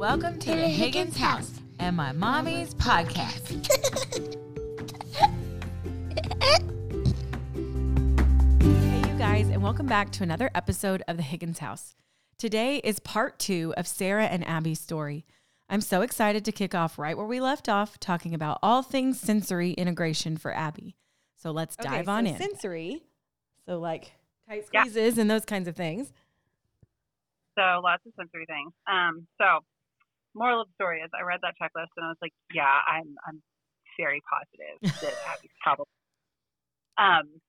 Welcome to the Higgins House and my mommy's podcast. hey, you guys, and welcome back to another episode of the Higgins House. Today is part two of Sara and Abby's story. I'm so excited to kick off right where we left off, talking about all things sensory integration for Abby. So let's dive on so in. Sensory. So like Tight Yeah. squeezes and those kinds of things. So lots of sensory things. Um, so moral of the story is I read that checklist and I was like, yeah, I'm I'm very positive that Abby's probably. Um,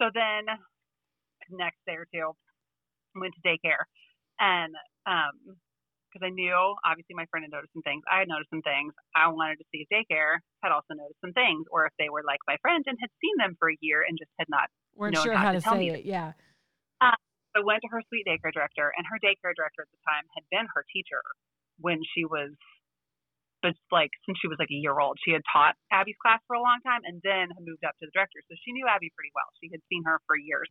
so then next day or two, I went to daycare and um, because I knew obviously my friend had noticed some things. I had noticed some things. I wanted to see if daycare had also noticed some things, or if they were like my friend and had seen them for a year and just had not Weren't sure how to to tell say me it. Yeah. I went to her sweet daycare director, and her daycare director at the time had been her teacher when she was, but like since she was like a year old, she had taught Abby's class for a long time, and then had moved up to the director, so she knew Abby pretty well. She had seen her for years,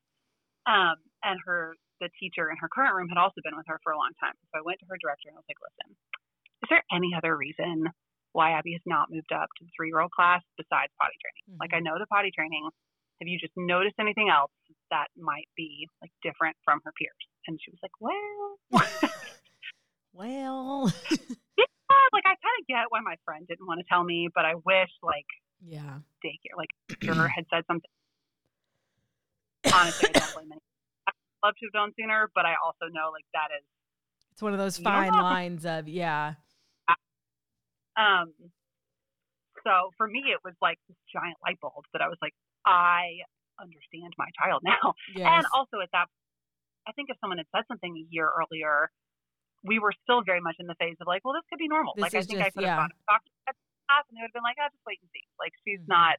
um, and her the teacher in her current room had also been with her for a long time. So I went to her director and I was like, "Listen, is there any other reason why Abby has not moved up to the three year old class besides potty training? Like I know the potty training." have you just noticed anything else that might be like different from her peers? And she was like, well, Yeah, like I kind of get why my friend didn't want to tell me, but I wish like yeah. daycare, like teacher had said something. Honestly, I don't blame any. I'd love to have known sooner, but I also know like that is It's one of those fine lines of, yeah. Um, so for me, it was like this giant light bulb that I was like, I understand my child now. Yes. And also at that, I think if someone had said something a year earlier, we were still very much in the phase of like, well, this could be normal. This like I think I just- could have yeah. gone to the doctor at the class and they would have been like, oh, just wait and see. Like she's Mhm. not.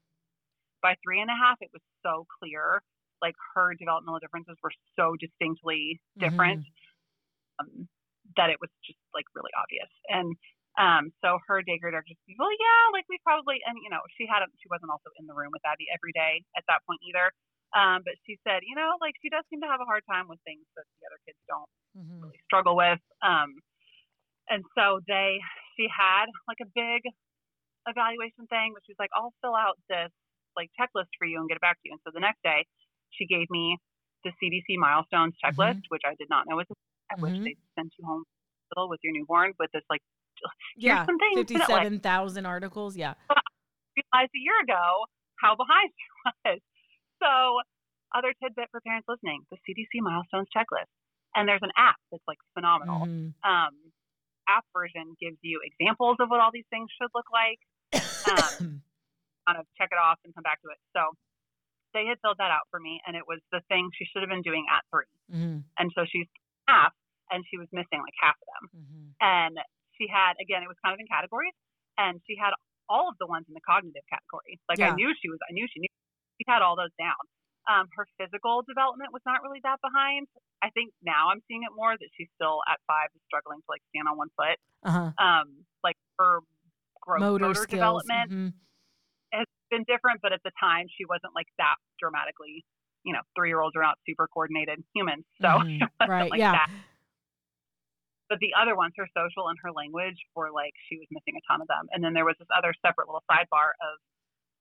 By three and a half, it was so clear. Like her developmental differences were so distinctly different Mm-hmm. um, that it was just like really obvious. And um, so her daycare director just, well, yeah, like we probably, and you know, she hadn't, she wasn't also in the room with Abby every day at that point either. Um, but she said, you know, like she does seem to have a hard time with things that the other kids don't Mhm. really struggle with. Um, and so they, she had like a big evaluation thing, which was like, I'll fill out this like checklist for you and get it back to you. And so the next day, she gave me the CDC milestones checklist, which I did not know was a at which they sent you home with your newborn with this like Yeah. some things that, like, 57,000 articles. Yeah. realized a year ago how behind she was. So, other tidbit for parents listening: the CDC milestones checklist, and there's an app that's like phenomenal. Mhm. Um, app version gives you examples of what all these things should look like. Um, kind of check it off and come back to it. So, they had filled that out for me, and it was the thing she should have been doing at three. Mhm. And so she's half, and she was missing like half of them. Mhm. and she had again it was kind of in categories and she had all of the ones in the cognitive category like Yeah. i knew she was i knew she knew she had all those down um, her physical development was not really that behind i think now i'm seeing it more that she's still at five is struggling to like stand on one foot Uh-huh. um, like her growth Motor, motor, development Mhm. has been different but at the time she wasn't like that dramatically you know three year olds are not super coordinated humans so Mhm. Right. like yeah. that but the other ones, her social and her language, were like she was missing a ton of them. And then there was this other separate little sidebar of,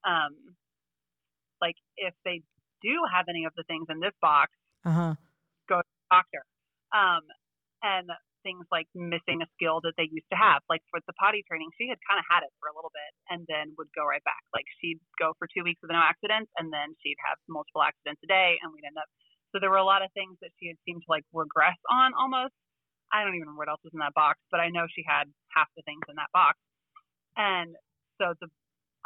um, like if they do have any of the things in this box, Uh-huh. go to the doctor, um, and things like missing a skill that they used to have, like for the potty training, she had kind of had it for a little bit and then would go right back. Like she'd go for two weeks with no accidents, and then she'd have multiple accidents a day, and we'd end up. So there were a lot of things that she had seemed to like regress on almost. I don't even remember what else was in that box, but I know she had half the things in that box. And so the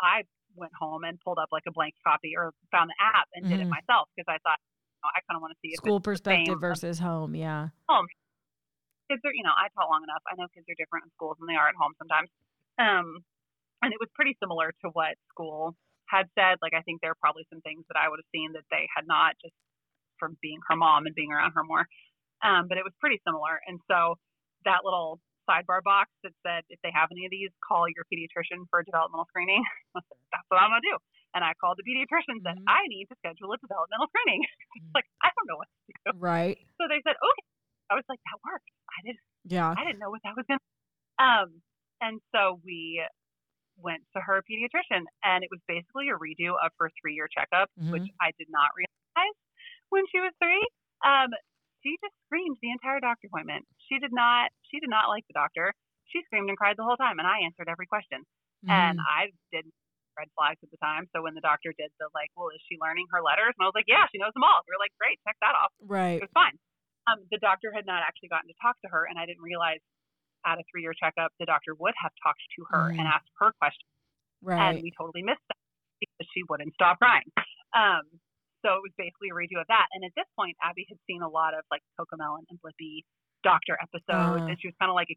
I went home and pulled up like a blank copy or found the app and did it Mhm. myself because I thought you know, I kind of want to see if School perspective versus home. Yeah. home kids are, you know, I taught long enough. I know kids are different in schools than they are at home sometimes. Um, and it was pretty similar to what school had said. Like, I think there are probably some things that I would have seen that they had not just from being her mom and being around her more. Um, but it was pretty similar. And so that little sidebar box that said, if they have any of these, call your pediatrician for a developmental screening. That's what I'm going to do. And I called the pediatrician and said, Mhm. I need to schedule a developmental screening. Mhm. like, I don't know what to do. Right. So they said, okay. I was like, that worked. I didn't Yeah. I didn't know what that was going to Um, and so we went to her pediatrician, and it was basically a redo of her three year checkup, which Mhm. I did not realize when she was three. Um, she just screamed the entire doctor appointment. She did not. She did not like the doctor. She screamed and cried the whole time, and I answered every question. And Mhm. I didn't red flags at the time. So when the doctor did the like, well, is she learning her letters? And I was like, yeah, she knows them all. We were like, great, check that off. right. It was fine. Um, the doctor had not actually gotten to talk to her, and I didn't realize at a three year checkup the doctor would have talked to her and Mhm. asked her questions, Right. and we totally missed that because she wouldn't stop crying. Um, so it was basically a redo of that. And at this point, Abby had seen a lot of like Cocomelon and Blippi doctor episodes, Uh. and she was kind of like,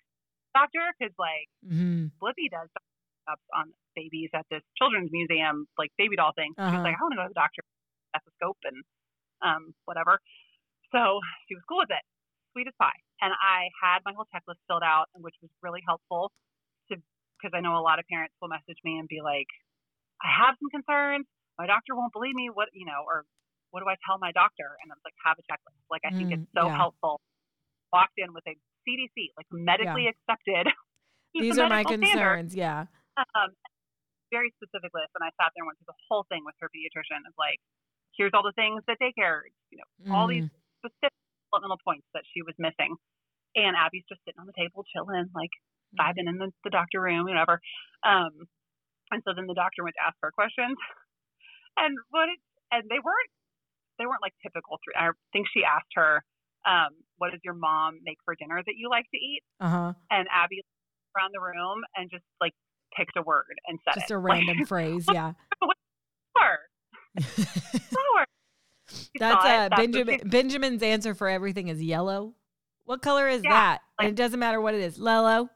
doctor, because like hmm Blippi does ups on babies at this children's museum, like baby doll thing. She Uh-huh. was like, I want to go to the doctor, stethoscope, and um, whatever. So she was cool with it, sweet as pie. And I had my whole checklist filled out, which was really helpful to because I know a lot of parents will message me and be like, I have some concerns. My doctor won't believe me. What you know, or what do I tell my doctor? And I was like, have a checklist. Like I think Mm, it's so yeah. helpful. Walked in with a CDC, like medically accepted. These are my medical standard concerns. Yeah. um, very specific list, and I sat there and went through the whole thing with her pediatrician of like, here's all the things that daycare, you know, all these Mm. specific developmental points that she was missing. And Abby's just sitting on the table chilling, like vibing in the, the doctor room, whatever. Um, and so then the doctor went to ask her questions, and what it, and they weren't they weren't like typical. Three, I think she asked her, um, "What does your mom make for dinner that you like to eat?" Uh huh. And Abby around the room and just like picked a word and said Just it. a Like, random phrase. Yeah. flour, flour. That's uh, that's Benjamin. Benjamin's answer for everything is yellow. What color is Yeah, that? and like- it doesn't matter what it is. Lello.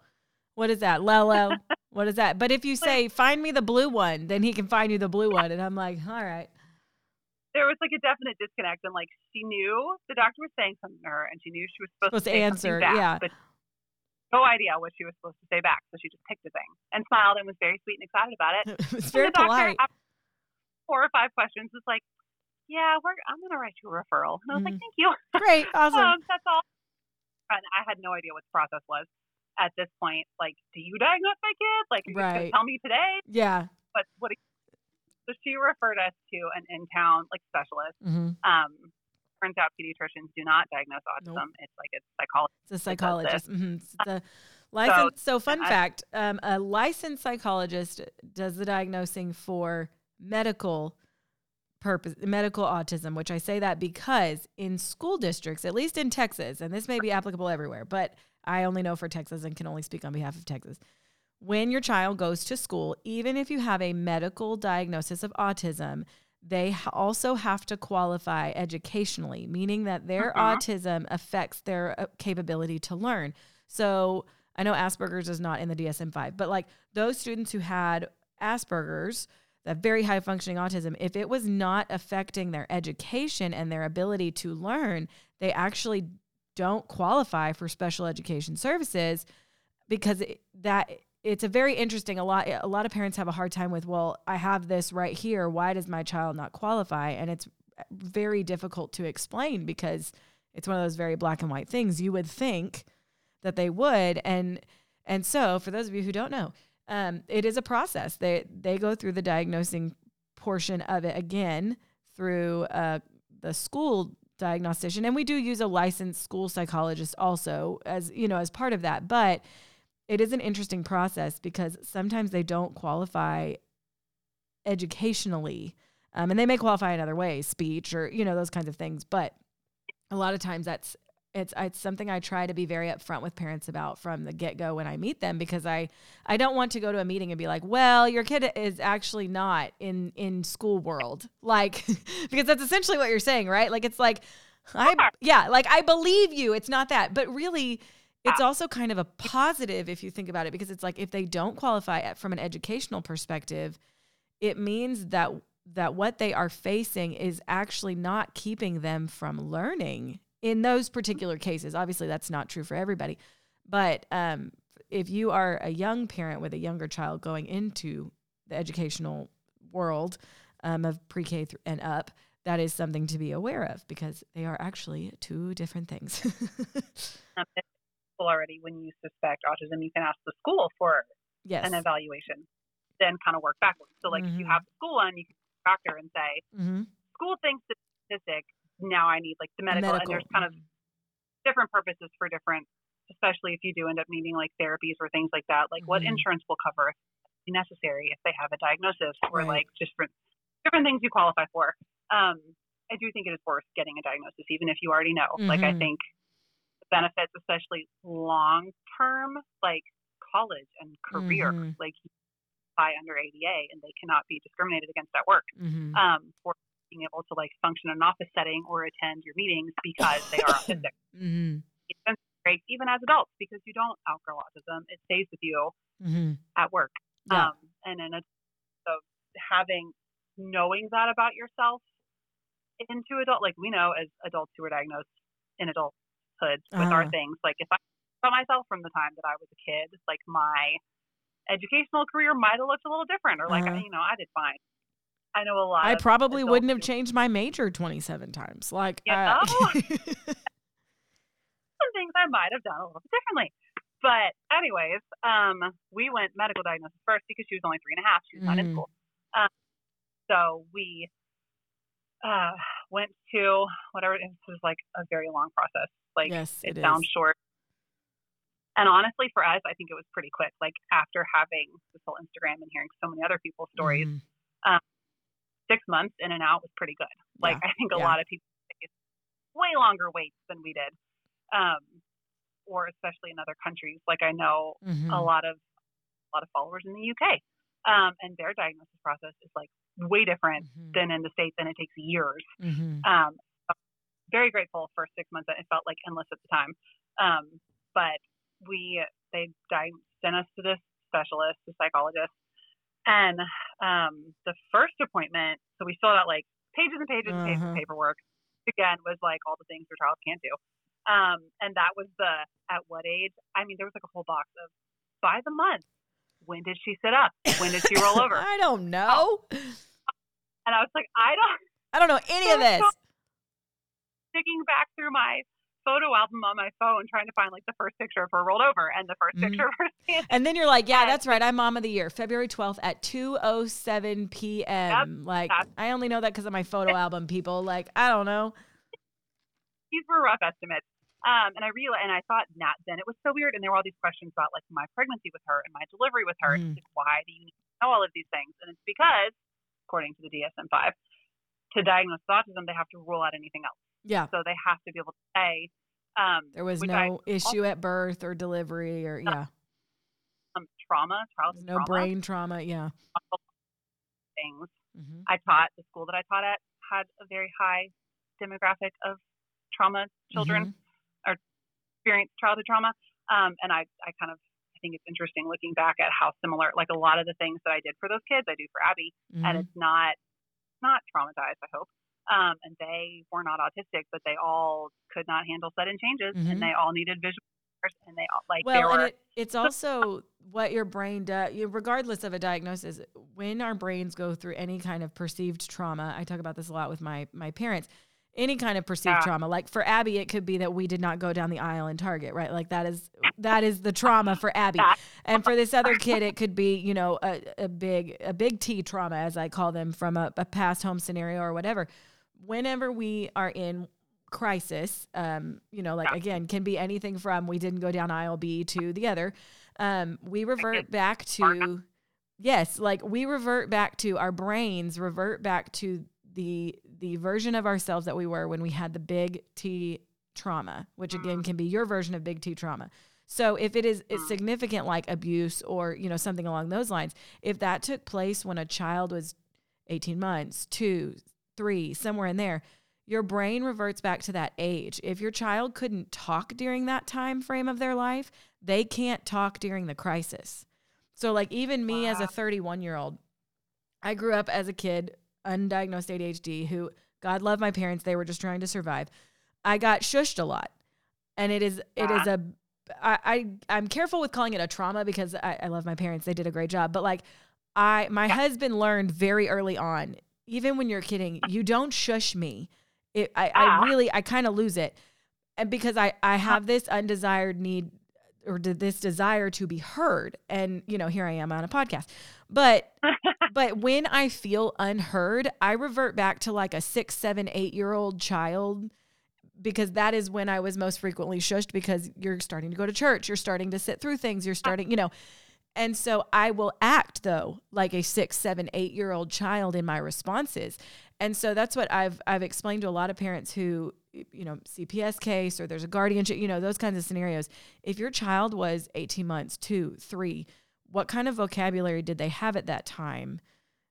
What is that? Lello. what is that? But if you say, find me the blue one, then he can find you the blue one. And I'm like, all right. There was like a definite disconnect, and like she knew the doctor was saying something to her, and she knew she was supposed, Supposed to say answer, back, yeah. but no idea what she was supposed to say back. So she just picked a thing and smiled and was very sweet and excited about it. it's And very the doctor, polite. four or five questions, was like, "Yeah, we're I'm gonna write you a referral," and I was like, Mhm. "Thank you." Great. Awesome. Um, that's all. And I had no idea what the process was at this point. Like, do you diagnose my kid? Like, are you Right. tell me today? yeah. But what? So she referred us to an in-town like specialist. hmm Um, turns out pediatricians do not diagnose autism. Nope. It's like a psychologist. It's a psychologist. hmm It's a licensed. So, fun fact: um, a licensed psychologist does the diagnosing for medical purpose, medical autism. Which I say that because in school districts, at least in Texas, and this may be applicable everywhere, but I only know for Texas and can only speak on behalf of Texas. When your child goes to school, even if you have a medical diagnosis of autism, they also have to qualify educationally, meaning that their Mhm. autism affects their uh, capability to learn. So I know Asperger's is not in the DSM 5, but like those students who had Asperger's, that very high functioning autism, if it was not affecting their education and their ability to learn, they actually don't qualify for special education services because it, that it's a very interesting a lot a lot of parents have a hard time with well i have this right here. Why does my child not qualify? And it's very difficult to explain because it's one of those very black and white things. You would think that they would. And and so for those of you who don't know um, it is a process. They they go through the diagnosing portion of it again through uh, the school diagnostician. And we do use a licensed school psychologist also as you know as part of that. But it is an interesting process because sometimes they don't qualify educationally um, and they may qualify in other ways speech or you know those kinds of things but a lot of times that's it's it's something I try to be very upfront with parents about from the get go when I meet them because I I don't want to go to a meeting and be like, well, your kid is actually not in in school world, like because that's essentially what you're saying, right? Like it's like I yeah, like I believe you. It's not that, but really. It's also kind of a positive if you think about it because it's like if they don't qualify at- from an educational perspective, it means that that what they are facing is actually not keeping them from learning in those particular cases. Obviously, that's not true for everybody, but um, if you are a young parent with a younger child going into the educational world um, of pre-K th- and up, that is something to be aware of because they are actually two different things. Already, when you suspect autism, you can ask the school for Yes. an evaluation, then kind of work backwards. So, like, if you Mhm. have the school one, you can go to the doctor and say, hmm school thinks it's statistic. Now I need like the medical, and there's kind of different purposes for different, especially if you do end up needing like therapies or things like that. Like what Mhm. insurance will cover if necessary if they have a diagnosis or Right. like different different things you qualify for. Um, I do think it is worth getting a diagnosis, even if you already know. Like I Mhm. think benefits, especially long term, like college and career, Mhm. like you apply under ADA and they cannot be discriminated against at work hmm um, for being able to like function in an office setting or attend your meetings because they are autistic. hmm It's great even as adults because you don't outgrow autism; it stays with you hmm at work. Yeah. Um, and in a, so having knowing that about yourself into adult, like we know as adults who are diagnosed in with our Uh-huh. things. Like if I saw myself from the time that I was a kid, like my educational career might have looked a little different, or like Uh-huh. I, you know I did fine. I know a lot. I probably wouldn't have changed my major 27 times. Like, You uh, some things I might have done a little bit differently. But anyways, um, we went medical diagnosis first because she was only three and a half. She was not in Mhm. school. Um, so we uh, went to whatever. It was like a very long process. Like yes, it it sounds is. short. And honestly, for us, I think it was pretty quick. Like after having this whole Instagram and hearing so many other people's stories, Mhm. six months in and out was pretty good. Like Yeah. I think a Yeah. lot of people take way longer waits than we did, um, or especially in other countries. Like I know Mhm. a lot of a lot of followers in the UK, um, and their diagnosis process is like way different Mhm. than in the states, and it takes years. Mhm. Um, very grateful for six months. It felt like endless at the time, um, but we they sent us to this specialist, the psychologist, and um, the first appointment. So we filled out like pages and pages and pages Uh-huh. of paperwork. Again, was like all the things your child can't do. Um, and that was the at what age? I mean, there was like a whole box of by the month. When did she sit up? When did she roll over? I don't know. And I was like, I don't. I don't know any of this. Digging back through my photo album on my phone trying to find like the first picture of her rolled over and the 1st Mhm. picture of her standing. And then you're like, yeah, that's right. I'm mom of the year, February 12th at 2:07 p.m. like that's- I only know that because of my photo album. People like I don't know. These were rough estimates. Um, and I realized, and I thought that then it was so weird. And there were all these questions about like my pregnancy with her and my delivery with her. Mhm. And like, why do you need to know all of these things? And it's because, according to the DSM-5, to diagnose autism, they have to rule out anything else. Yeah, So they have to be able to say, um, there was which I- no issue at birth or delivery or yeah, um, trauma, childhood no trauma brain trauma. Yeah. things. Mhm. I taught the school that I taught at had a very high demographic of trauma children Mhm. experienced childhood trauma. Um, and I, I kind of I think it's interesting looking back at how similar like a lot of the things that I did for those kids I do for Abby and Mhm. it's not not traumatized, I hope. Um, and they were not autistic, but they all could not handle sudden changes Mhm. and they all needed visual and they all like they Well, were and it, it's also what your brain does, regardless of a diagnosis. When our brains go through any kind of perceived trauma, I talk about this a lot with my my parents. Any kind of perceived Yeah. trauma, like for Abby, it could be that we did not go down the aisle in Target, right? Like that is that is the trauma for Abby, and for this other kid, it could be you know a, a big a big T trauma, as I call them, from a, a past home scenario or whatever. Whenever we are in crisis, um, you know, like again, can be anything from we didn't go down aisle B to the other. Um, we revert back to yes, like we revert back to our brains revert back to the the version of ourselves that we were when we had the big T trauma, which again can be your version of big T trauma. So if it is it's significant like abuse or you know something along those lines, if that took place when a child was 18 months, 2, 3, somewhere in there, your brain reverts back to that age. If your child couldn't talk during that time frame of their life, they can't talk during the crisis. So like even me as a 31 year old, I grew up as a kid, undiagnosed ADHD, who God love my parents, they were just trying to survive. I got shushed a lot. And it is it is a I, I I'm careful with calling it a trauma because I, I love my parents. They did a great job. But like I my husband learned very early on, even when you're kidding, uh. you don't shush me. It, I, Ah. I really I kind of lose it. And because I, I uh. have this undesired need or this desire to be heard. And, you know, here I am on a podcast. But but when I feel unheard, I revert back to like a six, seven, eight year old child because that is when I was most frequently shushed because you're starting to go to church, you're starting to sit through things, you're uh. starting, you know. And so I will act though like a six, seven, eight year old child in my responses. And so that's what I've I've explained to a lot of parents who, you know, CPS case or there's a guardianship, you know, those kinds of scenarios. If your child was 18 months, two, three, what kind of vocabulary did they have at that time?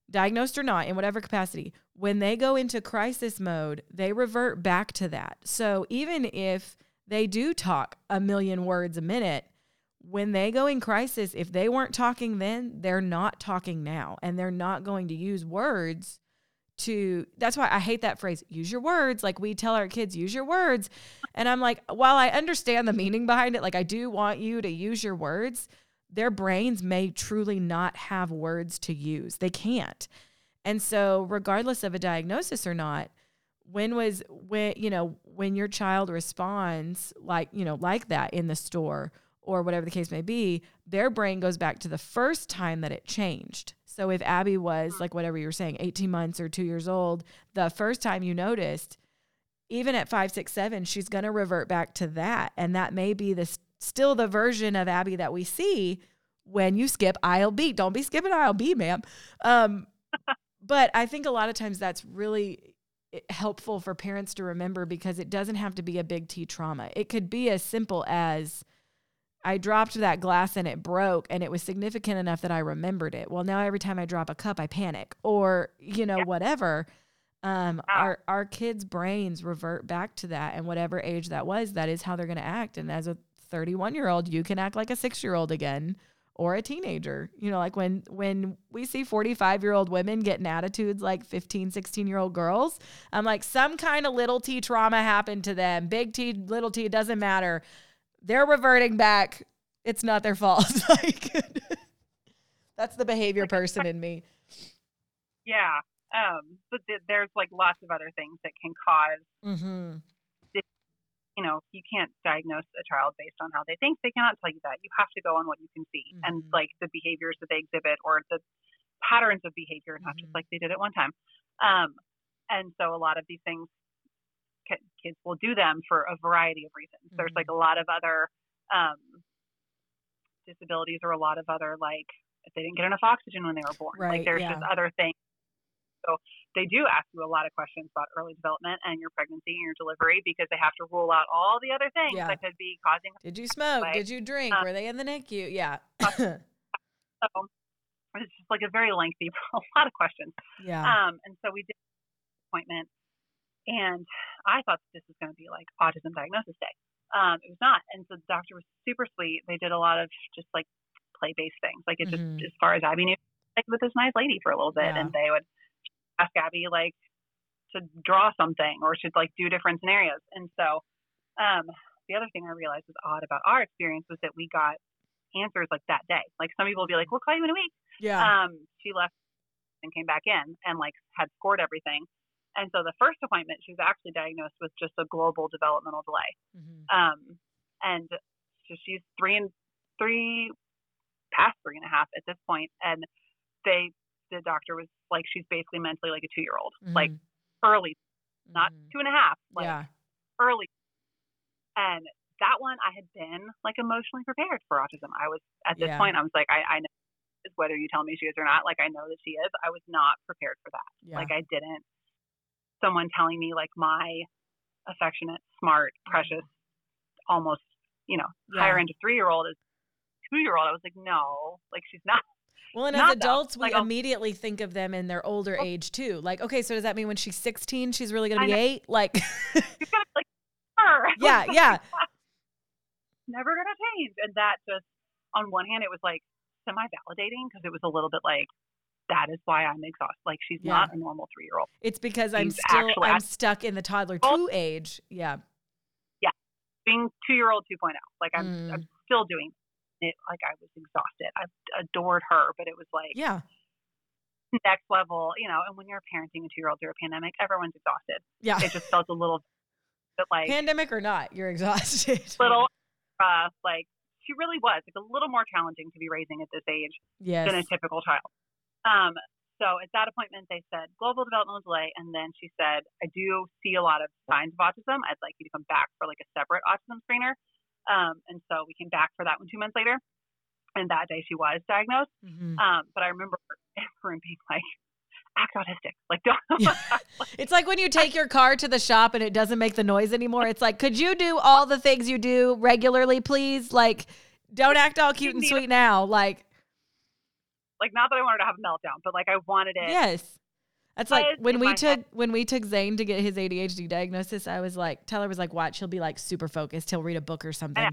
diagnosed or not, in whatever capacity, when they go into crisis mode, they revert back to that. So even if they do talk a million words a minute, when they go in crisis, if they weren't talking then, they're not talking now. And they're not going to use words to that's why I hate that phrase, use your words. Like we tell our kids, use your words. And I'm like, while I understand the meaning behind it, like I do want you to use your words, their brains may truly not have words to use. They can't. And so, regardless of a diagnosis or not, when was when you know when your child responds like you know like that in the store or whatever the case may be their brain goes back to the first time that it changed so if abby was like whatever you were saying 18 months or two years old the first time you noticed even at five six seven she's going to revert back to that and that may be the still the version of Abby that we see when you skip aisle B. Don't be skipping aisle B, ma'am. Um, but I think a lot of times that's really eh, helpful for parents to remember because it doesn't have to be a big T trauma. It could be as simple as I dropped that glass and it broke and it was significant enough that I remembered it. Well, now every time I drop a cup, I panic or, you know, whatever. Um, our, our kids' brains revert back to that. And whatever age that was, that is how they're going to act. And as a 31 year old, you can act like a six year old again or a teenager. You know, like when when we see 45 year old women getting attitudes like 15, 16 year old girls, I'm like, some kind of little t trauma happened to them. Big T, little t, doesn't matter. They're reverting back. It's not their fault. like that's the behavior person in me. Yeah. Um, but th- there's like lots of other things that can cause mm-hmm you know, you can't diagnose a child based on how they think. They cannot tell you that. You have to go on what you can see mm-hmm. and like the behaviors that they exhibit or the patterns of behavior, not mm-hmm. just like they did at one time. Um, and so a lot of these things, kids will do them for a variety of reasons. Mm-hmm. There's like a lot of other um, disabilities or a lot of other like if they didn't get enough oxygen when they were born. Right, like there's yeah. just other things so they do ask you a lot of questions about early development and your pregnancy and your delivery because they have to rule out all the other things yeah. that could be causing. Did you smoke? Did you drink? Um, Were they in the NICU? Yeah. so it's just like a very lengthy, a lot of questions. Yeah. Um, and so we did an appointment, and I thought this was going to be like autism diagnosis day. Um, it was not, and so the doctor was super sweet. They did a lot of just like play based things, like it mm-hmm. just as far as Abby knew, like with this nice lady for a little bit, yeah. and they would ask Abby like to draw something or to like do different scenarios. And so um, the other thing I realized was odd about our experience was that we got answers like that day. Like some people will be like, "We'll call you in a week." Yeah. Um, she left and came back in and like had scored everything. And so the first appointment, she was actually diagnosed with just a global developmental delay. Mm-hmm. Um, and so she's three and three, past three and a half at this point, and they the doctor was like, she's basically mentally like a two year old, mm-hmm. like early, not mm-hmm. two and a half, like yeah. early. And that one, I had been like emotionally prepared for autism. I was at this yeah. point, I was like, I, I know whether you tell me she is or not. Like I know that she is. I was not prepared for that. Yeah. Like I didn't. Someone telling me like my affectionate, smart, mm-hmm. precious, almost you know yeah. higher end three year old is two year old. I was like, no, like she's not. Well, and as adults, we immediately think of them in their older oh. age too. Like, okay, so does that mean when she's 16, she's really going to be eight? Like, she's gonna like her. Yeah, yeah. Never going to change. And that just, on one hand, it was like semi validating because it was a little bit like, that is why I'm exhausted. Like, she's yeah. not a normal three year old. It's because she's I'm still, I'm stuck in the toddler two age. Yeah. Yeah. Being two year old 2.0. Like, I'm, mm. I'm still doing it like I was exhausted. I adored her, but it was like yeah, next level, you know. And when you're parenting a two year old through a pandemic, everyone's exhausted. Yeah, it just felt a little bit like pandemic or not, you're exhausted. little uh, like she really was like a little more challenging to be raising at this age Yes. than a typical child. Um, so at that appointment, they said global developmental delay, and then she said, "I do see a lot of signs of autism. I'd like you to come back for like a separate autism screener." Um, and so we came back for that one two months later, and that day she was diagnosed. Mhm. Um, but I remember everyone being like, "Act autistic, like don't." It's like when you take your car to the shop and it doesn't make the noise anymore. It's like, could you do all the things you do regularly, please? Like, don't act all cute and sweet now. Like, like not that I wanted to have a meltdown, but like I wanted it. yes. That's like when we took head. when we took Zane to get his ADHD diagnosis. I was like, Tyler was like, watch, he'll be like super focused. He'll read a book or something.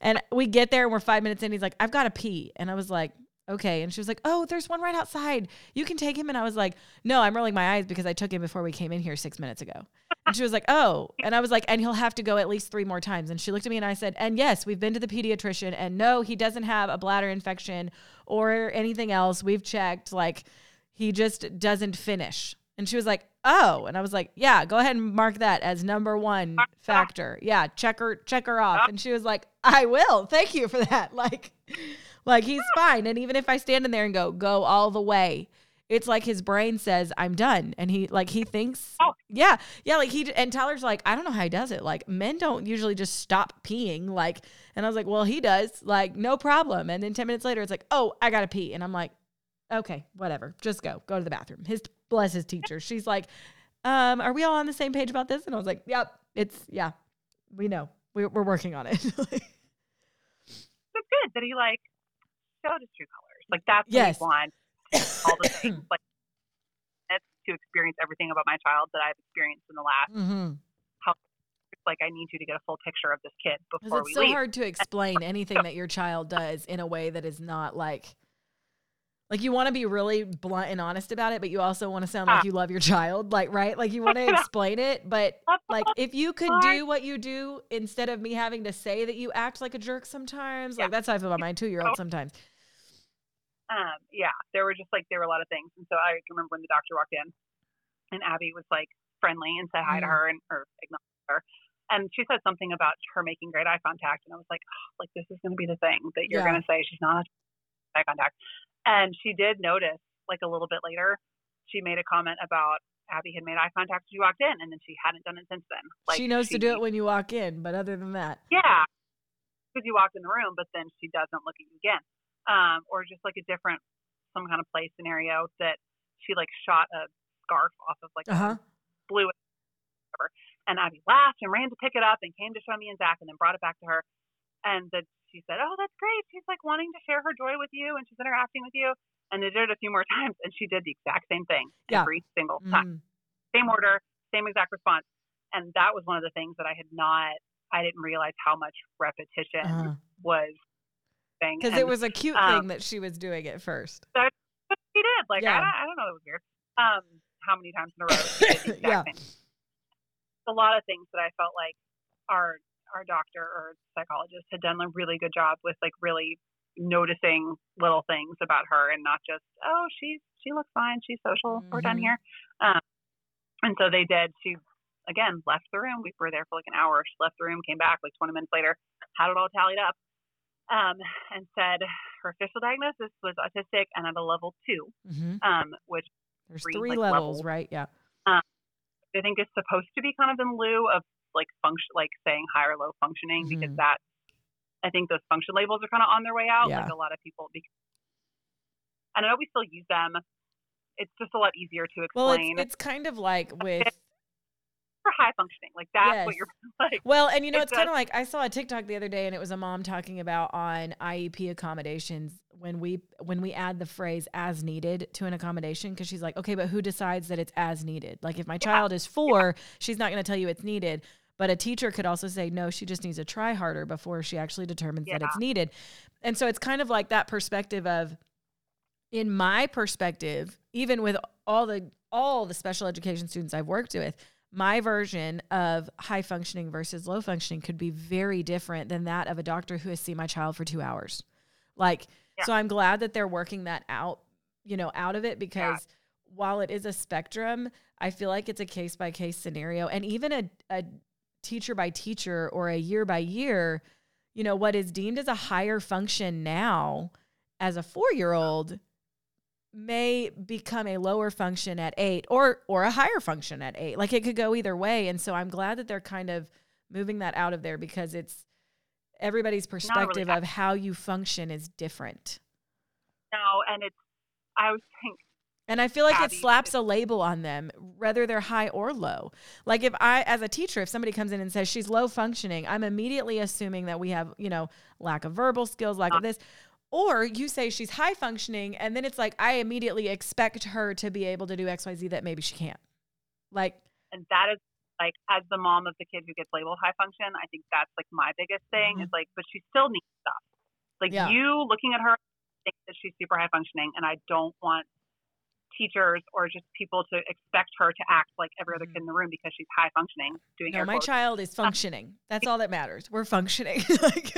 And we get there and we're five minutes in. He's like, I've got to pee, and I was like, okay. And she was like, oh, there's one right outside. You can take him. And I was like, no, I'm rolling my eyes because I took him before we came in here six minutes ago. And she was like, oh. And I was like, and he'll have to go at least three more times. And she looked at me and I said, and yes, we've been to the pediatrician, and no, he doesn't have a bladder infection or anything else. We've checked. Like, he just doesn't finish. And she was like, oh. And I was like, yeah, go ahead and mark that as number one factor. Yeah, check her, check her off. And she was like, I will. Thank you for that. Like, like he's fine. And even if I stand in there and go, go all the way, it's like his brain says, I'm done. And he like he thinks, Oh. yeah, yeah. Like he and Tyler's like, I don't know how he does it. Like men don't usually just stop peeing. Like, and I was like, well, he does. Like, no problem. And then ten minutes later, it's like, oh, I gotta pee. And I'm like, okay, whatever. Just go, go to the bathroom. His bless his teacher. She's like, um, are we all on the same page about this? And I was like, yep, it's yeah, we know. We're, we're working on it. So good that he like showed his true colors. Like that's Yes. what we want. All the things like that's to experience everything about my child that I've experienced in the last. mm-hmm. Like I need you to get a full picture of this kid before Because we it's so leave. hard to explain anything that your child does in a way that is not like like you want to be really blunt and honest about it, but you also want to sound like Ah. you love your child, like right? Like you want to explain it, but like if you could do what you do instead of me having to say that you act like a jerk sometimes, like that's how I feel about my two year old sometimes. um, yeah, there were just like there were a lot of things, and so I remember when the doctor walked in, and Abby was like friendly and said hi to Mhm. her and or acknowledged her, and she said something about her making great eye contact, and I was like, oh, like this is going to be the thing that you're Yeah. going to say she's not eye contact, and she did notice like a little bit later, she made a comment about Abby had made eye contact as you walked in, and then she hadn't done it since then. Like she knows to do it when you walk in, but other than that, yeah, because you walk in the room, but then she doesn't look at you again. Um, or just like a different, some kind of play scenario that she like shot a scarf off of like uh huh. a blue. And Abby laughed and ran to pick it up and came to show me and Zach and then brought it back to her. And then she said, "Oh, that's great. She's like wanting to share her joy with you and she's interacting with you." And they did it a few more times, and she did the exact same thing Yeah. every single time Mm. same order, same exact response. And that was one of the things that I had not, I didn't realize how much repetition Uh-huh. was thing. Because it was a cute um, thing that she was doing at first. but she did. Like, Yeah. I, don't, I don't know, it was weird. Um, how many times in a row she did the exact Yeah. same. A lot of things that I felt like our our doctor or psychologist had done a really good job with, like really noticing little things about her and not just, oh, she's she looks fine, she's social, we're done Mhm. here. Um, and so they did. She again left the room. We were there for like an hour. She left the room, came back like 20 minutes later, had it all tallied up, um, and said her official diagnosis was autistic and at a level two, hmm um, which There's three, three like, levels, levels. right? Yeah. I think is supposed to be kind of in lieu of like function, like saying high or low functioning, because Mhm. that I think those function labels are kind of on their way out. Yeah. Like a lot of people, because and I know we still use them. It's just a lot easier to Well, explain it's it's kind of like with for high functioning. Like that's Yes. what you're like. Well, and you know, It it's kind of like I saw a TikTok the other day, and it was a mom talking about on IEP accommodations when we when we add the phrase "as needed" to an accommodation, because she's like, okay, but who decides that it's as needed? Like, if my child is four, she's not going to tell you it's needed. But a teacher could also say, no, she just needs to try harder before she actually determines that it's needed. And so it's kind of like that perspective of, in my perspective, even with all the all the special education students I've worked with, my version of high functioning versus low functioning could be very different than that of a doctor who has seen my child for two hours. Like, Yeah. so I'm glad that they're working that out, you know, out of it because while it is a spectrum, I feel like it's a case by case scenario. And even a, a teacher by teacher or a year by year, you know, what is deemed as a higher function now as a four year old may become a lower function at eight or or a higher function at eight. Like it could go either way. And so I'm glad that they're kind of moving that out of there because it's everybody's perspective really of how you function is different. No, and it's I was think and I feel like it slaps a label on them, whether they're high or low. Like if I, as a teacher, if somebody comes in and says she's low functioning, I'm immediately assuming that we have, you know, lack of verbal skills, lack of this. Or you say she's high functioning, and then it's like I immediately expect her to be able to do X, Y, Z that maybe she can't. Like, and that is like as the mom of the kid who gets labeled high function, I think that's like my biggest thing mm-hmm. is like, but she still needs stuff. Like yeah. you looking at her, think that she's super high functioning, and I don't want teachers or just people to expect her to act like every other kid mm-hmm. in the room because she's high functioning doing no, my quotes. child is functioning that's all that matters we're functioning like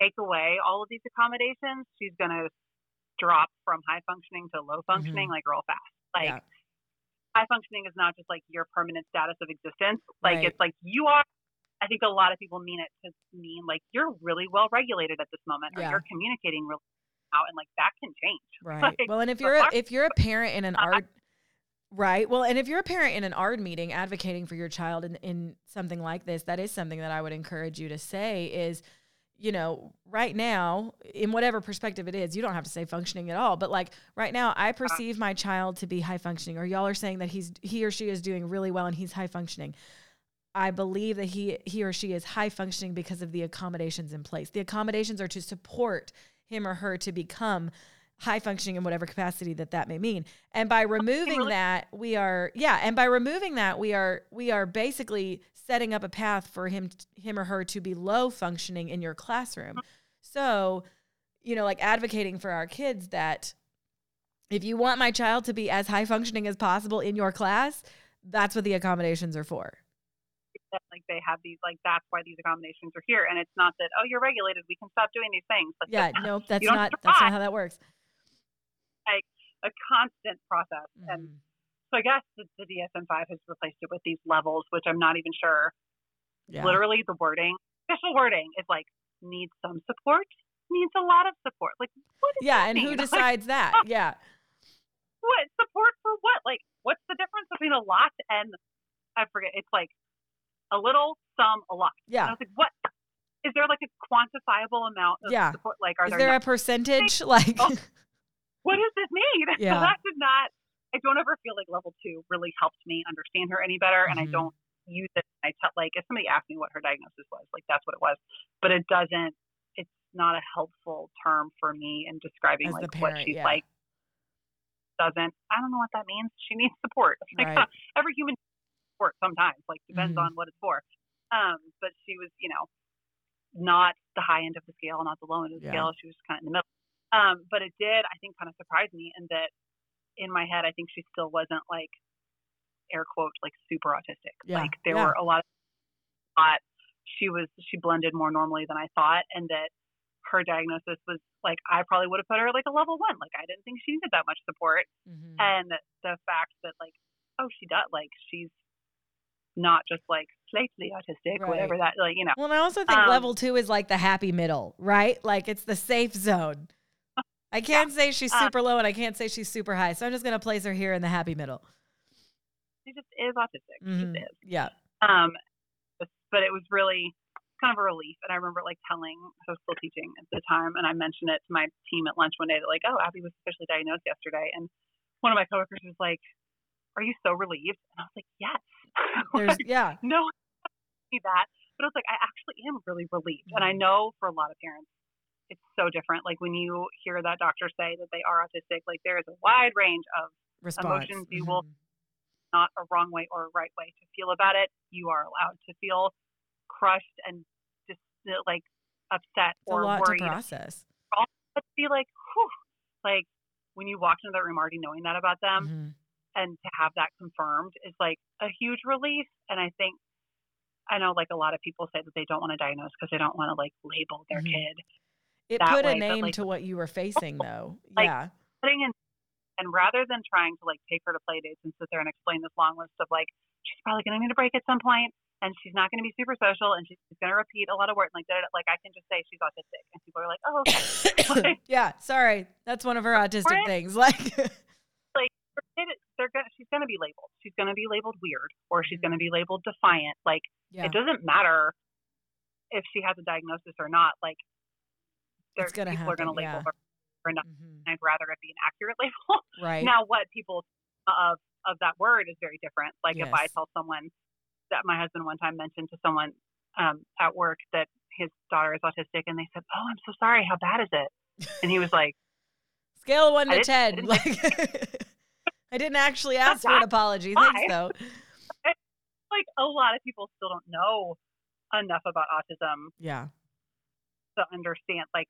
take away all of these accommodations she's going to drop from high functioning to low functioning mm-hmm. like real fast like yeah. high functioning is not just like your permanent status of existence like right. it's like you are I think a lot of people mean it to mean like you're really well regulated at this moment, or yeah. you're communicating really out and like that can change. Right. Like, well, and if you're a, if you're a parent in an art Right. Well, and if you're a parent in an ARD meeting advocating for your child in, in something like this, that is something that I would encourage you to say is, you know, right now, in whatever perspective it is, you don't have to say functioning at all. But like right now, I uh-huh. perceive my child to be high functioning, or y'all are saying that he's he or she is doing really well and he's high functioning. I believe that he he or she is high functioning because of the accommodations in place. The accommodations are to support him or her to become high functioning in whatever capacity that that may mean. And by removing that we are yeah and by removing that we are we are basically setting up a path for him him or her to be low functioning in your classroom. So you know like advocating for our kids that if you want my child to be as high functioning as possible in your class that's what the accommodations are for that like they have these like that's why these accommodations are here and it's not that oh you're regulated we can stop doing these things. Like, yeah no that's not that's not how that works. Like a constant process mm-hmm. and so i guess the, the dsm-5 has replaced it with these levels which i'm not even sure. Yeah. literally the wording official wording is like needs some support? Needs a lot of support. Like what yeah and mean? who decides like, that yeah. What support for what? Like what's the difference between a lot and i forget it's like a little, some, a lot. Yeah. And I was like, what? Is there like a quantifiable amount of yeah. support? Like, are is there, there a percentage? Like, oh, what does this mean? Yeah. So that did not. I don't ever feel like level two really helped me understand her any better, mm-hmm. and I mm-hmm. don't use it. I tell like if somebody asked me what her diagnosis was, like that's what it was, but it doesn't. It's not a helpful term for me in describing As like parent, what she's yeah. like. Doesn't I don't know what that means. She needs support. Like right. every human support sometimes, like depends mm-hmm. on what it's for. Um, but she was, you know, not the high end of the scale, not the low end of the yeah. scale. She was kind of in the middle. Um, but it did, I think, kind of surprise me in that in my head, I think she still wasn't like air quote like super autistic. Yeah. Like there yeah. were a lot of thought she was she blended more normally than I thought, and that her diagnosis was like I probably would have put her like a level one. Like I didn't think she needed that much support, mm-hmm. and the fact that like oh she does like she's not just like slightly autistic, right. whatever that like you know. Well, I also think um, level two is like the happy middle, right? Like it's the safe zone. I can't yeah. say she's uh, super low and I can't say she's super high, so I'm just gonna place her here in the happy middle. She just is autistic. Mm-hmm. She is. Yeah. Um, but it was really kind of a relief. And I remember like telling, I was still teaching at the time, and I mentioned it to my team at lunch one day that like, oh, Abby was officially diagnosed yesterday, and one of my coworkers was like, "Are you so relieved?" And I was like, "Yes." There's, yeah. No, see that. But I was like, I actually am really relieved. And I mm-hmm. know for a lot of parents, it's so different. Like when you hear that doctor say that they are autistic, like there is a wide range of Response. emotions you mm-hmm. will not a wrong way or a right way to feel about it. You are allowed to feel crushed and just like upset it's or a lot worried. to process. But be like, whew, like when you walk into that room already knowing that about them, mm-hmm and to have that confirmed is like a huge relief. And I think I know like a lot of people say that they don't want to diagnose because they don't want to like label their mm-hmm. kid. It put way, a name like, to what you were facing though. Like, yeah. Putting in and rather than trying to like take her to play dates and sit there and explain this long list of like she's probably going to need a break at some point and she's not going to be super social, and she's going to repeat a lot of words like that. Like I can just say she's autistic, and people are like, "Oh, okay." yeah, sorry, that's one of her autistic things. Like, like her kid, they're gonna, she's going to be labeled. She's going to be labeled weird, or she's going to be labeled defiant. Like yeah, it doesn't matter if she has a diagnosis or not. Like there, It's gonna people are going to happen, label her for enough. Mhm. I'd rather it be an accurate label. right. Now, what people of of that word is very different. Like if I tell someone that my husband one time mentioned to someone um, at work that his daughter is autistic, and they said, "Oh, I'm so sorry. How bad is it?" And he was like, Scale one to ten. Like, I didn't actually ask for an apology. Thanks, though. "Like a lot of people still don't know enough about autism Yeah. to understand like."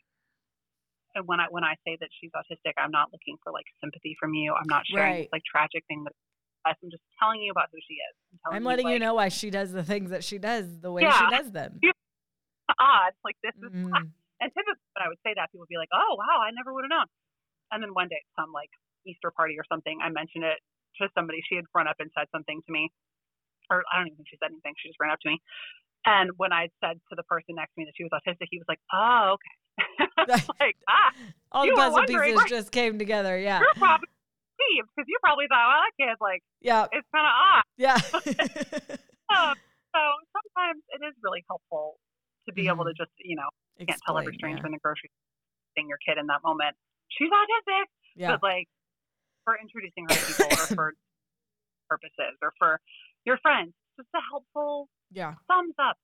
And when I when I say that she's autistic, I'm not looking for like sympathy from you. I'm not sharing Right. this like tragic thing that I'm just telling you about who she is. I'm, I'm letting you like, know why she does the things that she does the way Yeah. she does them. odd. Like this is Mhm. And typically, when I would say that, people would be like, "Oh, wow, I never would have known." And then one day, some like Easter party or something, I mentioned it to somebody. She had run up and said something to me, or I don't even think she said anything. She just ran up to me. And when I said to the person next to me that she was autistic, he was like, "Oh, okay." Like, ah, All the puzzle pieces right? just came together. Yeah. you're probably because you probably thought, "Well, that kid, like, Yeah. it's kind of odd." Yeah. Um, so sometimes it is really helpful to be able to just, you know, you can't tell every stranger in the grocery store thing your kid in that moment. She's autistic. Yeah. but like for introducing her to people or for purposes or for your friends, just a helpful Yeah. thumbs up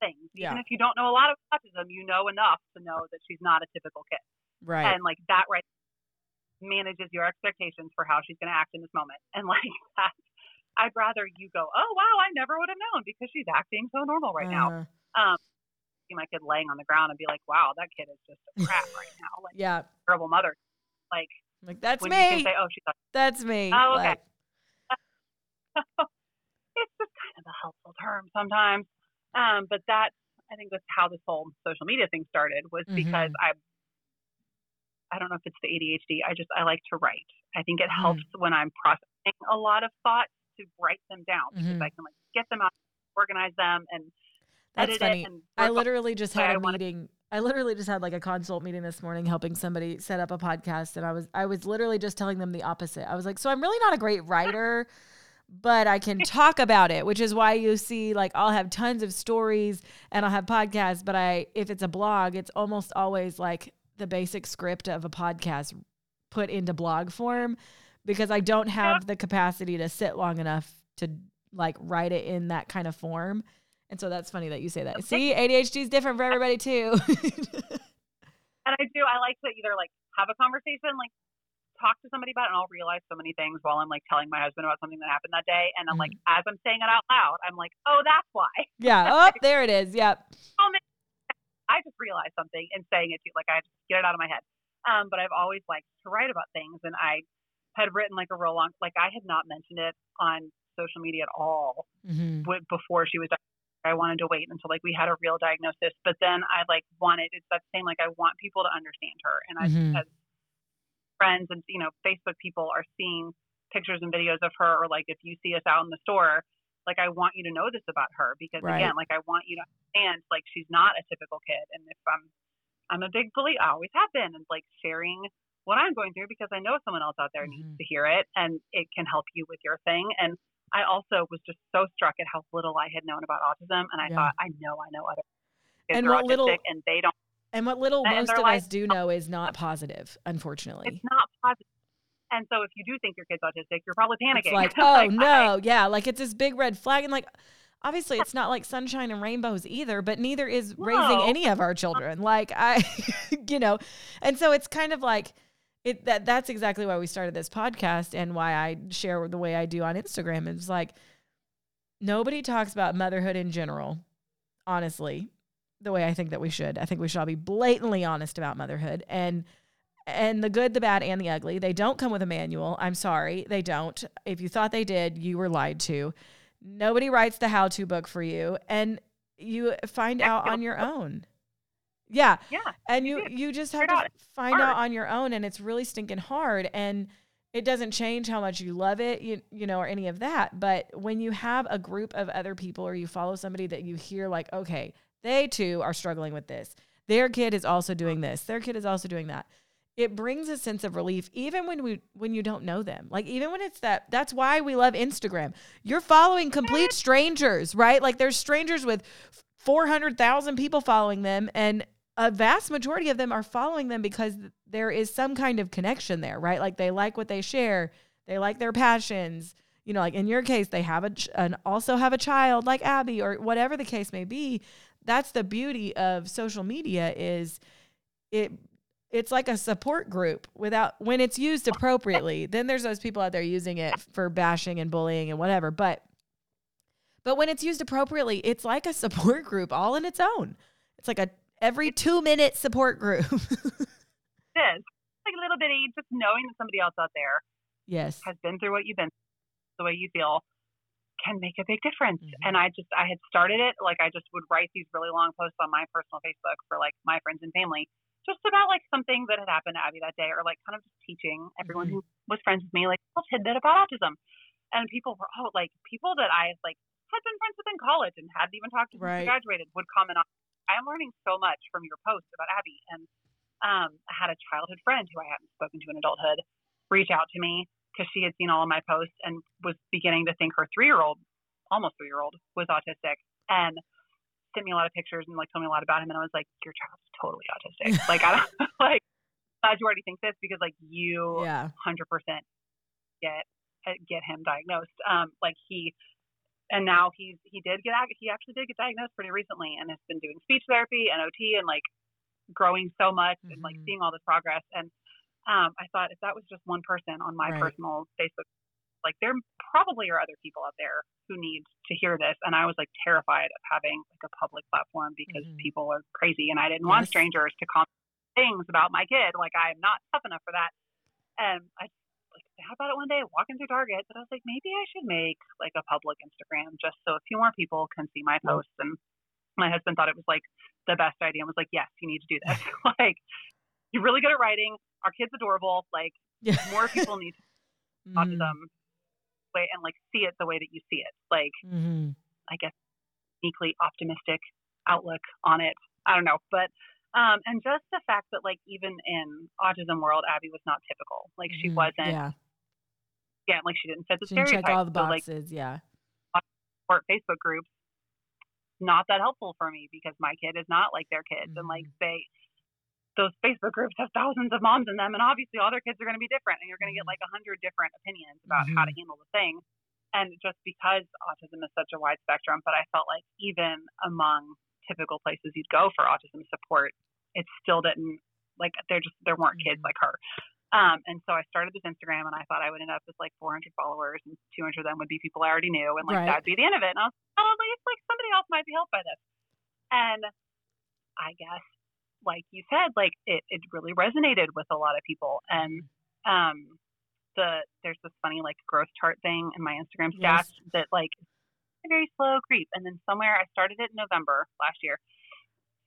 thing. Yeah. Even if you don't know a lot of autism, you know enough to know that she's not a typical kid. Right. And like that right manages your expectations for how she's gonna act in this moment. And like that I'd rather you go, Oh wow, I never would have known because she's acting so normal right now. Uh, Um see my kid laying on the ground and be like, Wow, that kid is just a crap right now. Like yeah. terrible mother. Like Like that's when me. say, Oh, she's autistic That's me. Oh, okay. Like, it's just kind of a helpful term sometimes. Um, but that's I think that's how this whole social media thing started was because Mhm. I I don't know if it's the ADHD. I just I like to write. I think it Mhm. helps when I'm processing a lot of thoughts to write them down because Mhm. I can like get them out, organize them, and That's edit funny. I literally just had a meeting. I literally just had like a consult meeting this morning helping somebody set up a podcast and I was I was literally just telling them the opposite. I was like, "So I'm really not a great writer, but I can talk about it, which is why you see like I'll have tons of stories and I'll have podcasts, but I if it's a blog, it's almost always like the basic script of a podcast put into blog form because I don't have the capacity to sit long enough to like write it in that kind of form. And so that's funny that you say that. See, ADHD is different for everybody too. and I do. I like to either like have a conversation, like talk to somebody about it, and I'll realize so many things while I'm like telling my husband about something that happened that day, and I'm like, Mm-hmm. as I'm saying it out loud, I'm like, oh, that's why. yeah. Oh, there it is. Yep. I just realized something in saying it to you, like I just get it out of my head. Um, but I've always liked to write about things, and I had written like a real long, like I had not mentioned it on social media at all hmm before she was. I wanted to wait until like we had a real diagnosis, but then I like wanted it's that same like I want people to understand her, and I Mhm. as friends and you know Facebook people are seeing pictures and videos of her, or like if you see us out in the store, like I want you to know this about her because Right. again, like I want you to understand like she's not a typical kid, and if I'm I'm a big believer, I always have been, and like sharing what I'm going through because I know someone else out there needs Mhm. to hear it, and it can help you with your thing. And I also was just so struck at how little I had known about autism, and I Yeah. thought I know I know other kids And are what autistic, little- and they don't. And what little And most of like- us do oh. know is not positive, unfortunately. It's not positive. And so if you do think your kid's autistic, you're probably panicking. It's like, oh Like, I- no, yeah, like it's this big red flag, and like obviously it's not like sunshine and rainbows either, but neither is raising any of our children. Like I, you know, and so it's kind of like it that that's exactly why we started this podcast and why I share the way I do on Instagram. It's like nobody talks about motherhood in general, honestly, the way I think that we should. I think we should all be blatantly honest about motherhood and and the good, the bad, and the ugly. They don't come with a manual. I'm sorry, they don't. If you thought they did, you were lied to. Nobody writes the how-to book for you, and you find out on your own. Yeah, yeah. and you you you just have to find out on your own, and it's really stinking hard. And it doesn't change how much you love it, you, you know, or any of that. But when you have a group of other people or you follow somebody that you hear, like, okay, they too are struggling with this, their kid is also doing this, their kid is also doing that. It brings a sense of relief even when we when you don't know them. Like even when it's that that's why we love Instagram. You're following complete strangers, right? Like there's strangers with 400,000 people following them and a vast majority of them are following them because there is some kind of connection there, right? Like they like what they share, they like their passions. You know, like in your case, they have a and also have a child like Abby or whatever the case may be. That's the beauty of social media is it it's like a support group without when it's used appropriately. Then there's those people out there using it for bashing and bullying and whatever, but but when it's used appropriately, it's like a support group all in its own. It's like a every two minute support group. it is like a little bitty, just knowing that somebody else out there yes has been through what you've been, the way you feel, can make a big difference. Mhm. And I just I had started it like I just would write these really long posts on my personal Facebook for like my friends and family, just about like something that had happened to Abby that day, or like kind of just teaching everyone Mhm. who was friends with me like a little tidbit about autism. And people were oh like people that I like had been friends with in college and hadn't even talked to Right. graduated would comment on. I'm learning so much from your post about Abby, and um, I had a childhood friend who I hadn't spoken to in adulthood reach out to me because she had seen all of my posts and was beginning to think her three year old, almost three year old, was autistic and sent me a lot of pictures and like told me a lot about him. And I was like, your child is totally autistic. like, I don't like, glad you already think this because like you yeah 100% get uh, get him diagnosed. Um, like he, and now he's he did get he actually did get diagnosed pretty recently and has been doing speech therapy and OT and like growing so much and like Mhm. seeing all this progress. And um, I thought if that was just one person on my Right. personal Facebook, like there probably are other people out there who need to hear this. And I was like terrified of having like a public platform because Mhm. people are crazy and I didn't want strangers to comment things about my kid. Like I'm not tough enough for that. And I like thought about it one day walking through Target, but I was like, maybe I should make like a public Instagram just so a few more people can see my posts. And my husband thought it was like the best idea and was like, yes, you need to do this. like you're really good at writing. Our kid's adorable. Like yeah more people need to Mhm. autism way and like see it the way that you see it. Like Mhm. I guess uniquely optimistic outlook on it. I don't know, but um, and just the fact that like even in autism world, Abby was not typical. Like she Mhm. wasn't. yeah Yeah, like she didn't fit the she stereotype. check all the So, like boxes yeah support Facebook groups, not that helpful for me because my kid is not like their kids, and like Mm-hmm. they. Those Facebook groups have thousands of moms in them, and obviously all their kids are going to be different, and you're going to get Mhm. like a hundred different opinions about how to handle the thing. And just because autism is such a wide spectrum, but I felt like even among typical places you'd go for autism support, it still didn't like there just there weren't kids Mhm. like her. Um, and so I started this Instagram, and I thought I would end up with like 400 followers, and 200 of them would be people I already knew, and like Right. that'd be the end of it. And I was oh, at least like somebody else might be helped by this. And I guess, like you said, like it, it really resonated with a lot of people. And um, the there's this funny like growth chart thing in my Instagram stats Yes. that like a very slow creep. And then somewhere I started it in November last year.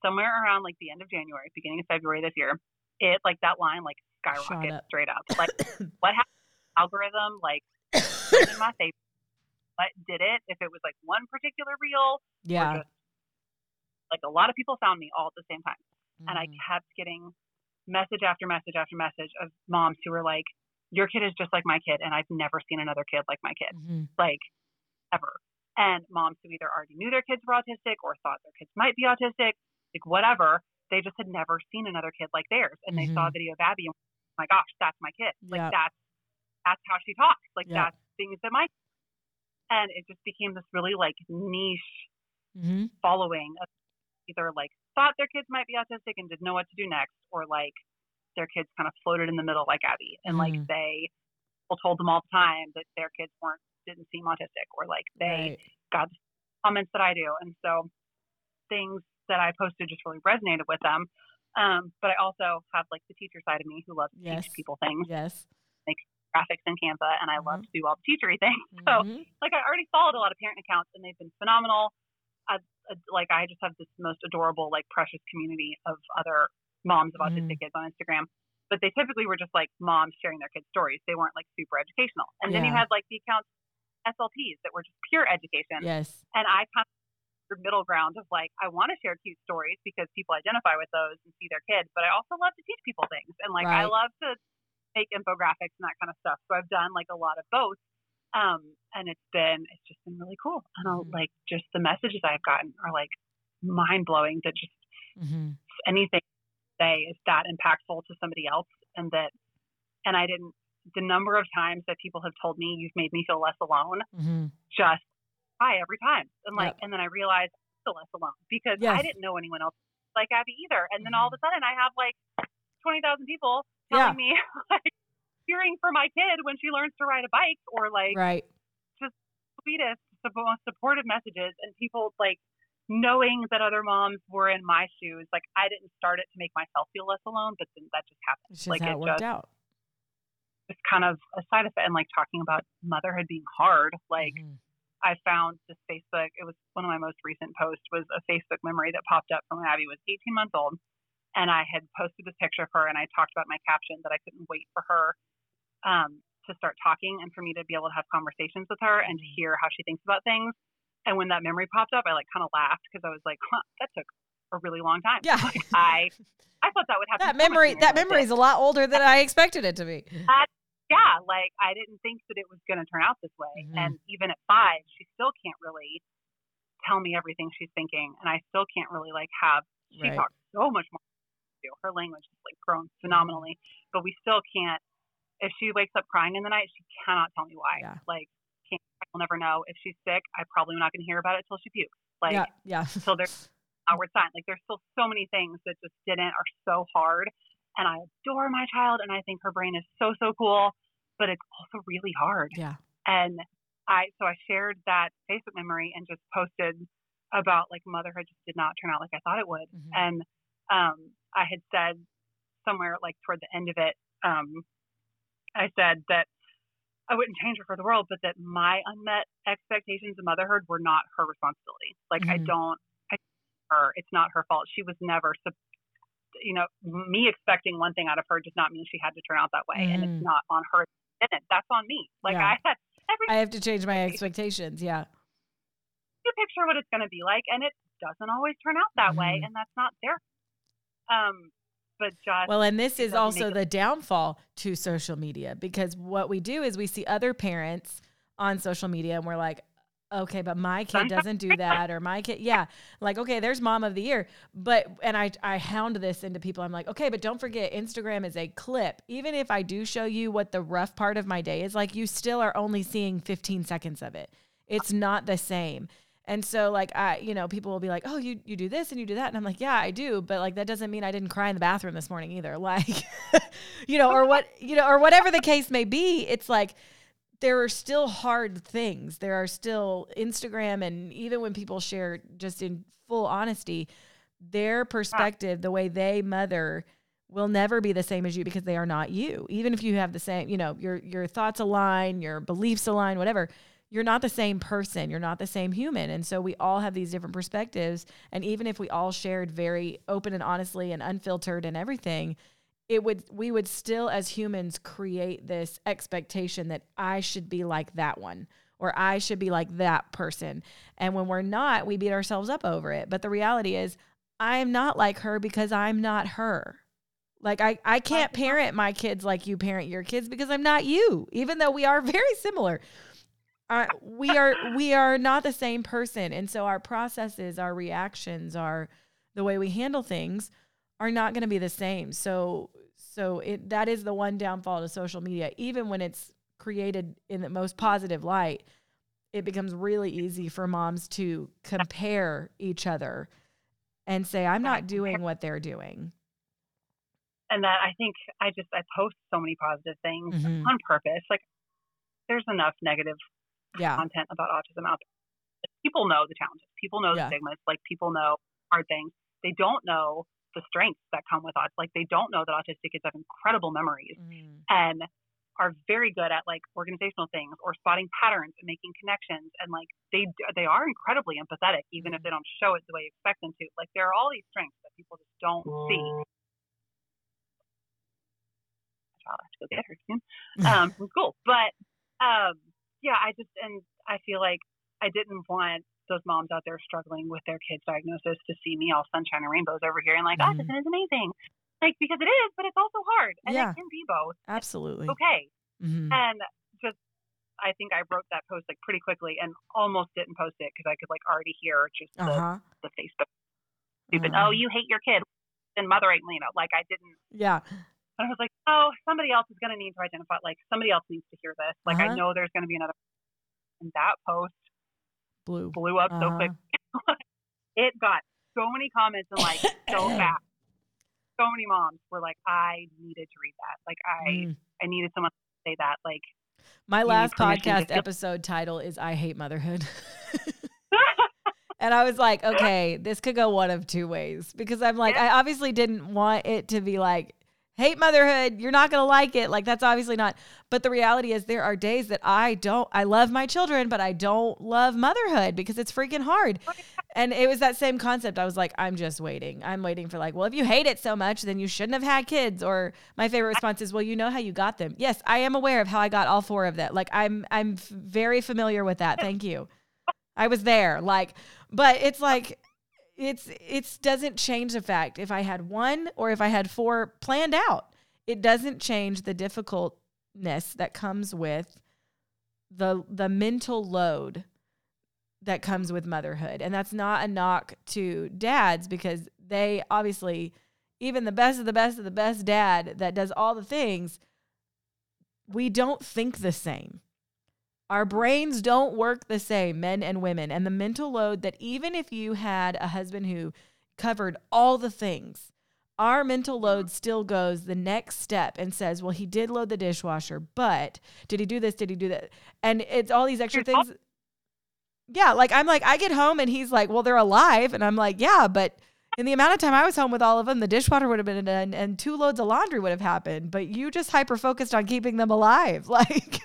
Somewhere around like the end of January, beginning of February this year, it like that line like skyrocketed up. straight up. Like what happened? Algorithm like in my favor. What did it? If it was like one particular reel, yeah just like a lot of people found me all at the same time and I Mhm. kept getting message after message after message of moms who were like, "Your kid is just like my kid, and I've never seen another kid like my kid, Mhm. like ever." And moms who either already knew their kids were autistic or thought their kids might be autistic, like whatever, they just had never seen another kid like theirs, and they saw a Mhm. video of Abby, and oh my gosh, that's my kid. Like Yeah. that's that's how she talks. Like Yeah. that's things that my and it just became this really like niche Mhm. following of either like thought their kids might be autistic and didn't know what to do next, or like their kids kind of floated in the middle like Abby, and like Mhm. they told them all the time that their kids weren't didn't seem autistic, or like they right got comments that I do, and so things that I posted just really resonated with them. Um, but I also have like the teacher side of me who loves to Yes. teach people things, yes Make graphics in Canva, and I love Mhm. to do all the teachery things. So Mhm. like I already followed a lot of parent accounts and they've been phenomenal. I, I- like I just have this most adorable, like precious community of other moms of Mhm. autistic kids on Instagram. but they typically were just like moms sharing their kids' stories. They weren't like super educational. And then you had like the accounts SLPs that were just pure education. Yes. And I kind of the middle ground of like I want to share cute stories because people identify with those and see their kids, but I also love to teach people things and like I love to make infographics and that kind of stuff. So I've done like a lot of both. Um, and it's been it's just been really cool. And I'll, Mhm. like just the messages I've gotten are like mind blowing that just hmm anything say is that impactful to somebody else and that and I didn't the number of times that people have told me you've made me feel less alone hmm just cry every time. And like Yep. and then I realized I feel less alone because Yes. I didn't know anyone else like Abby either. And then all of a sudden I have like twenty thousand people telling Yeah. me like cheering for my kid when she learns to ride a bike or like Right. sweetest, the most supportive messages, and people like knowing that other moms were in my shoes. Like I didn't start it to make myself feel less alone, but then that just happened. It's just like how it it worked just out. It's kind of a side effect. And like talking about motherhood being hard, like Mhm. I found this Facebook. It was one of my most recent posts was a Facebook memory that popped up from when Abby was 18 months old, and I had posted this picture of her, and I talked about my caption that I couldn't wait for her um, to start talking and for me to be able to have conversations with her and to hear how she thinks about things. And when that memory popped up, I like kind of laughed because I was like, huh, that took a really long time. Yeah. I I thought that would happen. that so memory that memory is a lot older than I expected it to be. Yeah, like I didn't think that it was going to turn out this way. Mhm. And even at five, she still can't really tell me everything she's thinking, and I still can't really like have. She Right. talks so much more. Her language has like grown phenomenally, but we still can't. If she wakes up crying in the night, she cannot tell me why. Yeah. Like, can't, I will never know if she's sick. I probably not going to hear about it till she pukes. Like, yeah, yeah. so there's outward sign. Like there's still so many things that just didn't are so hard. And I adore my child and I think her brain is so, so cool, but it's also really hard. Yeah. And I so I shared that Facebook memory and just posted about like motherhood just did not turn out like I thought it would. Mhm. And um I had said somewhere like toward the end of it, um, I said that I wouldn't change her for the world, but that my unmet expectations of motherhood were not her responsibility. Like I Mhm. don't, I her. It's not her fault. She was never, you know, me expecting one thing out of her does not mean she had to turn out that way, and Mhm. it's not on her. That's on me. Like Yeah. I had every I have to change my expectations. Yeah. you picture what it's going to be like, and it doesn't always turn out that way, Mhm. and that's not their. Um, but just Well, and this is also the downfall to social media because what we do is we see other parents on social media and we're like, okay, but my kid doesn't do that or my kid, yeah, like okay, there's mom of the year, but and I I hound this into people. I'm like, okay, but don't forget Instagram is a clip. Even if I do show you what the rough part of my day is like, you still are only seeing 15 seconds of it. It's not the same. And so like I, you know, people will be like, "Oh, you you do this and you do that." And I'm like, "Yeah, I do." But like that doesn't mean I didn't cry in the bathroom this morning either. Like you know, or what, you know, or whatever the case may be, it's like there are still hard things. There are still Instagram and even when people share just in full honesty, their perspective, the way they mother will never be the same as you because they are not you. Even if you have the same, you know, your your thoughts align, your beliefs align, whatever, you're not the same person. You're not the same human. And so we all have these different perspectives. And even if we all shared very open and honestly and unfiltered and everything, it would we would still as humans create this expectation that I should be like that one or I should be like that person. And when we're not, we beat ourselves up over it. But the reality is I am not like her because I'm not her. Like I, I can't parent my kids like you parent your kids because I'm not you, even though we are very similar. Uh, we are we are not the same person, and so our processes, our reactions, our the way we handle things are not going to be the same. So so it that is the one downfall to social media. Even when it's created in the most positive light, it becomes really easy for moms to compare each other and say, "I'm not doing what they're doing." and that I think I just I post so many positive things Mhm. on purpose. Like there's enough negative Yeah, content about autism out there. People know the challenges. People know Yeah. the stigmas. Like people know hard things. They don't know the strengths that come with autism. Like they don't know that autistic kids have incredible memories Mhm. and are very good at like organizational things or spotting patterns and making connections and like they they are incredibly empathetic even if Mhm. they don't show it the way you expect them to. Like there are all these strengths that people just don't see. child. I have to go get her soon um, from school. But um, yeah, I just and I feel like I didn't want those moms out there struggling with their kids' diagnosis to see me all sunshine and rainbows over here and like, oh, this is amazing. Like because it is, but it's also hard, and Yeah. it can be both. Absolutely. Okay, Mhm. and just I think I wrote that post like pretty quickly and almost didn't post it because I could like already hear just the, Uh-huh. the Facebook stupid. Uh-huh. Oh, you hate your kid and mothering Lena. Like I didn't. Yeah. And I was like, oh, somebody else is going to need to identify. Like somebody else needs to hear this. Like Uh-huh. I know there's going to be another. And that post Blue. blew up so quick. Uh-huh. It got so many comments and like so fast. So many moms were like, I needed to read that. Like I, Mm. I needed someone to say that. Like My last podcast episode title is I Hate Motherhood. and I was like, okay, this could go one of two ways because I'm like, I obviously didn't want it to be like, hate motherhood, you're not going to like it. Like, that's obviously not. But the reality is, there are days that I don't, I love my children, but I don't love motherhood because it's freaking hard. And it was that same concept. I was like, I'm just waiting. I'm waiting for, like, well, if you hate it so much, then you shouldn't have had kids. Or my favorite response is, well, you know how you got them. Yes, I am aware of how I got all four of that. Like, I'm, I'm very familiar with that. Thank you. I was there. Like, but it's like, it's it's doesn't change the fact if I had one or if I had four planned out. It doesn't change the difficultness that comes with the the mental load that comes with motherhood. And that's not a knock to dads because they obviously even the best of the best of the best dad that does all the things we don't think the same. Our brains don't work the same, men and women. And the mental load that even if you had a husband who covered all the things, our mental load still goes the next step and says, well, he did load the dishwasher, but did he do this? Did he do that? And it's all these extra things. Yeah, like I'm like, I get home and he's like, well, they're alive. And I'm like, yeah, but in the amount of time I was home with all of them, the dishwasher would have been done and two loads of laundry would have happened. But you just hyper focused on keeping them alive. Like,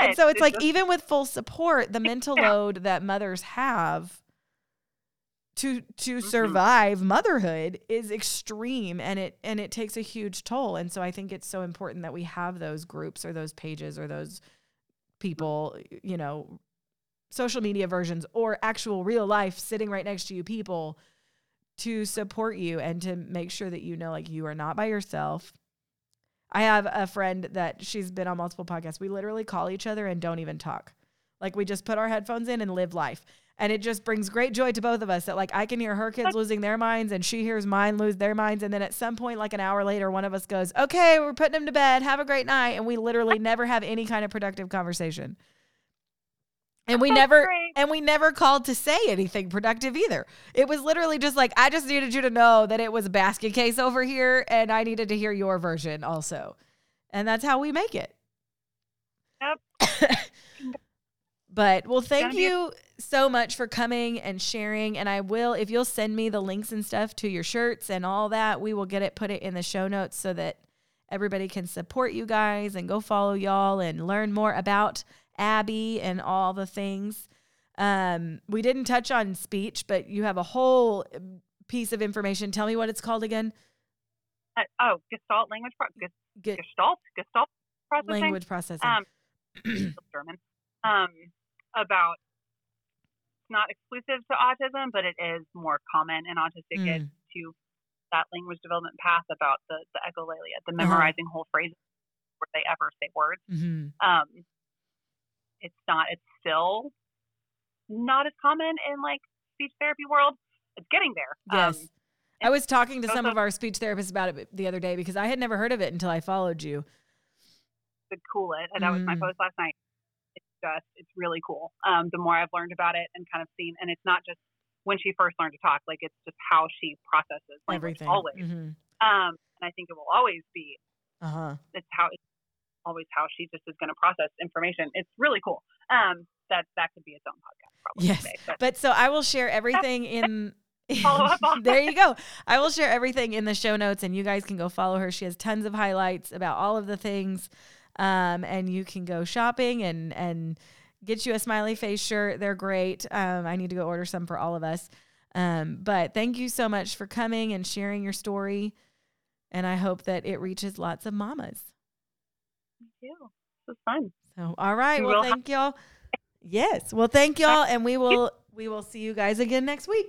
and so it's like just- even with full support, the mental Yeah. load that mothers have to to Mhm. survive motherhood is extreme and it and it takes a huge toll. And so I think it's so important that we have those groups or those pages or those people, you know, social media versions or actual real life sitting right next to you people to support you and to make sure that you know like you are not by yourself. I have a friend that she's been on multiple podcasts. We literally call each other and don't even talk. Like we just put our headphones in and live life. And it just brings great joy to both of us that like I can hear her kids losing their minds and she hears mine lose their minds. And then at some point, like an hour later, one of us goes, Okay, we're putting them to bed. Have a great night. And we literally never have any kind of productive conversation. And we That's never great. and we never called to say anything productive either. It was literally just like I just needed you to know that it was a basket case over here and I needed to hear your version also. And that's how we make it. Yep. But well, thank Gonna be a- you so much for coming and sharing. And I will, if you'll send me the links and stuff to your shirts and all that, we will get it, put it in the show notes so that everybody can support you guys and go follow y'all and learn more about Abby and all the things. Um, we didn't touch on speech, but you have a whole um, piece of information. Tell me what it's called again. Uh, oh, Gestalt language, pro- Ges- Get Gestalt, Gestalt processing. language processing. Um, German. Um, about it's not exclusive to autism, but it is more common in autistic kids Mm. to that language development path about the the echolalia, the Uh-huh. memorizing whole phrases before they ever say words. Mhm. Um, it's not. It's still not as common in like speech therapy world. It's getting there. Yes. Um, I was talking to some of our speech therapists about it the other day because I had never heard of it until I followed you. could cool it. And that was my Mm. post last night. It's just, it's really cool. Um, the more I've learned about it and kind of seen, and it's not just when she first learned to talk, like it's just how she processes language Everything. always. Mhm. Um, and I think it will always be, Uh-huh. it's how, it's always how she just is going to process information. It's really cool. Um, that, that could be its own podcast probably. Yes. someday, but But so I will share everything in Follow up on there you go. I will share everything in the show notes and you guys can go follow her. She has tons of highlights about all of the things. Um, and you can go shopping and and get you a smiley face shirt. They're great. Um, I need to go order some for all of us. Um, but thank you so much for coming and sharing your story. And I hope that it reaches lots of mamas. Me. This was fun. So, all right. We Well, will have- thank y'all. Yes. Well, thank y'all, and we will we will see you guys again next week.